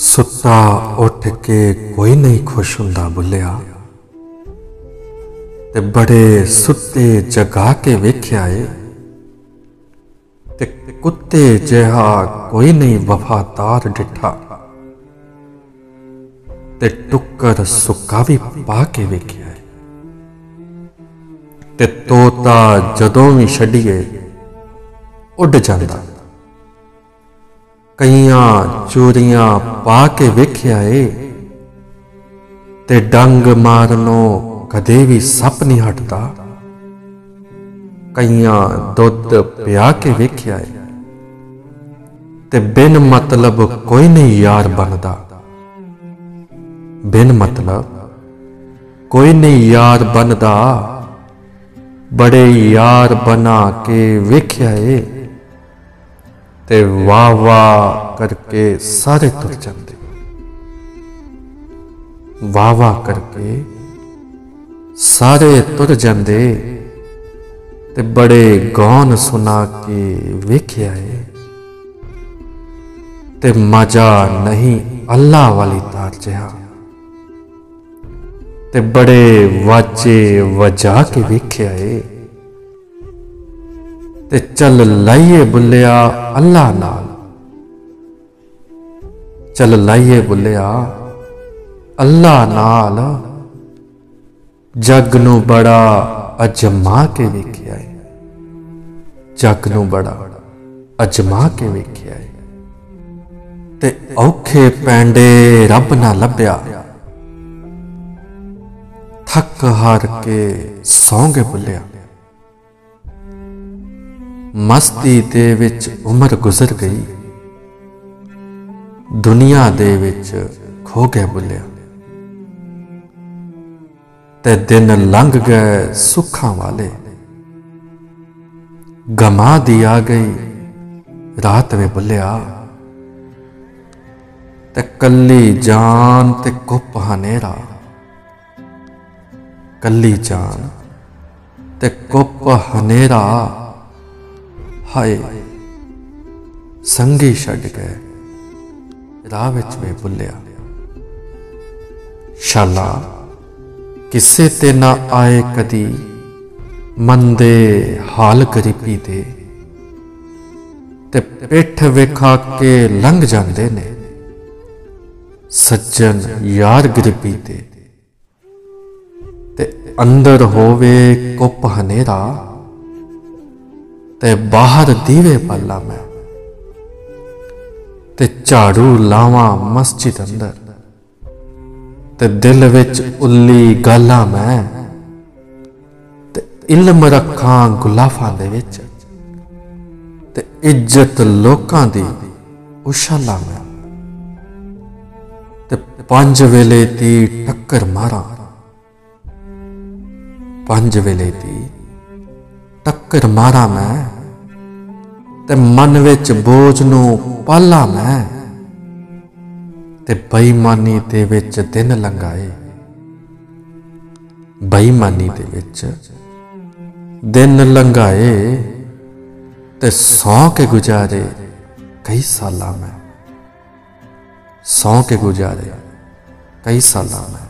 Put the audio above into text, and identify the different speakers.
Speaker 1: ਸੁੱਤਾ ਉੱਠ ਕੇ ਕੋਈ ਨਹੀਂ ਖੁਸ਼ ਹੁੰਦਾ ਬੁੱਲਿਆ। ਤੇ ਬੜੇ ਸੁੱਤੇ ਜਗਾ ਕੇ ਵੇਖਿਆ ਏ। ਤੇ ਕੁੱਤੇ ਜਿਹਾ ਕੋਈ ਨਹੀਂ ਵਫਾਦਾਰ ਡਿਠਾ। ਤੇ ਟੁੱਕਰ ਸੁੱਕਾ ਵੀ ਪਾ ਕੇ ਵੇਖਿਆ ਏ। ਤੇ ਤੋਤਾ ਜਦੋਂ ਵੀ ਛੱਡੀਏ, ਉੱਡ ਜਾਂਦਾ। ਕਈਆਂ ਚੋਰੀਆਂ ਪਾ ਕੇ ਵੇਖਿਆ ਏ, ਤੇ ਡੰਗ ਮਾਰਨੋਂ ਕਦੇ ਵੀ ਸੱਪ ਨਹੀਂ ਹਟਦਾ। ਕਈਆਂ ਦੁੱਧ ਪਿਆ ਕੇ ਵੇਖਿਆ ਏ, ਤੇ ਬਿਨ ਮਤਲਬ ਕੋਈ ਨਹੀਂ ਯਾਰ ਬਣਦਾ। ਬਿਨ ਮਤਲਬ ਕੋਈ ਨਹੀਂ ਯਾਰ ਬਣਦਾ, ਬੜੇ ਯਾਰ ਬਣਾ ਕੇ ਵੇਖਿਆ ਏ। ਤੇ ਵਾਹ ਵਾਹ ਕਰਕੇ ਸਾਰੇ ਤੁਰ ਜਾਂਦੇ। ਵਾਹ ਵਾਹ ਕਰਕੇ ਸਾਰੇ ਤੁਰ ਜਾਂਦੇ ਤੇ ਬੜੇ ਗੌਨ ਸੁਣਾ ਕੇ ਵੇਖਿਆ ਏ ਤੇ ਮਜ਼ਾ ਨਹੀਂ ਅੱਲਾ ਵਾਲੀ ਤਾਰ ਜਿਹਾ। ਤੇ ਬੜੇ ਵਾਜੇ ਵਜਾ ਕੇ ਵੇਖਿਆ ਏ ਤੇ ਚੱਲ ਲਾਈਏ ਬੁੱਲਿਆ ਅੱਲਾ ਨਾਲ। ਚੱਲ ਲਾਈਏ ਬੁੱਲਿਆ ਅੱਲਾ ਨਾਲ। ਜਗ ਨੂੰ ਬੜਾ ਅਜਮਾ ਕੇ ਵੇਖਿਆ ਏ। ਜਗ ਨੂੰ ਬੜਾ ਅਜਮਾ ਕੇ ਵੇਖਿਆ ਏ। ਤੇ ਔਖੇ ਪੈਂਡੇ ਰੱਬ ਨਾ ਲੱਭਿਆ। ਥੱਕ ਹਾਰ ਕੇ ਸੌਂਗੇ ਬੁੱਲਿਆ। ਮਸਤੀ ਦੇ ਵਿੱਚ ਉਮਰ ਗੁਜ਼ਰ ਗਈ। ਦੁਨੀਆ ਦੇ ਵਿੱਚ ਖੋ ਗਿਆ ਬੁੱਲਿਆ। ਤੇ ਦਿਨ ਲੰਘ ਗਏ ਸੁੱਖਾਂ ਵਾਲੇ। ਗਮਾ ਦੀ ਆ ਗਈ, ਰਾਤ ਵੇ ਬੁੱਲਿਆ। ਤੇ ਕੱਲੀ ਜਾਨ ਤੇ ਕੁੱਪ ਹਨੇਰਾ। ਕੱਲੀ ਜਾਨ ਤੇ ਕੁੱਪ ਹਨੇਰਾ। ਹਾਏ, ਸੰਗੀ ਛੱਡ ਗਏ ਰਾਹ ਵਿੱਚ ਵੇ ਭੁੱਲਿਆ। ਸ਼ਾਲਾ, ਕਿਸੇ ਤੇ ਨਾ ਆਏ ਕਦੀ, ਮੰਦੇ ਹਾਲ ਗਰੀਬੀ ਦੇ। ਤੇ ਪਿੱਠ ਵਿਖਾ ਕੇ ਲੰਘ ਜਾਂਦੇ ਨੇ, ਸੱਜਣ ਯਾਰ ਗਰੀਬੀ ਦੇ। ਤੇ ਅੰਦਰ ਹੋਵੇ ਕੁੱਪ ਹਨੇਰਾ ਤੇ ਬਾਹਰ ਦੀਵੇ ਪਾਲਾ ਮੈਂ। ਤੇ ਝਾੜੂ ਲਾਵਾਂ ਮਸਜਿਦ ਅੰਦਰ। ਤੇ ਦਿਲ ਵਿੱਚ ਉੱਲੀ ਗਾਲਾਂ ਮੈਂ। ਤੇ ਇਲਮ ਰੱਖਾਂ ਗੁਲਾਫਾਂ ਦੇ ਵਿੱਚ। ਤੇ ਇੱਜ਼ਤ ਲੋਕਾਂ ਦੀ ਉਸ਼ਾਲਾ ਮੈਂ। ਤੇ ਪੰਜ ਵੇਲੇ ਦੀ ਟੱਕਰ ਮਾਰਾਂ। ਪੰਜ ਵੇਲੇ ਦੀ ਟੱਕਰ ਮਾਰਾਂ ਮੈਂ ਤੇ ਮਨ ਵਿੱਚ ਬੋਝ ਨੂੰ ਪਾਲਾ ਮੈਂ ਤੇ ਬੇਈਮਾਨੀ ਦੇ ਵਿੱਚ ਦਿਨ ਲੰਘਾਏ। ਬੇਈਮਾਨੀ ਦੇ ਵਿੱਚ ਦਿਨ ਲੰਘਾਏ ਤੇ ਸੌ ਕੇ ਗੁਜ਼ਾਰੇ ਕਈ ਸਾਲਾਂ ਮੈਂ। ਸੌ ਕੇ ਗੁਜ਼ਾਰੇ ਕਈ ਸਾਲਾਂ ਮੈਂ।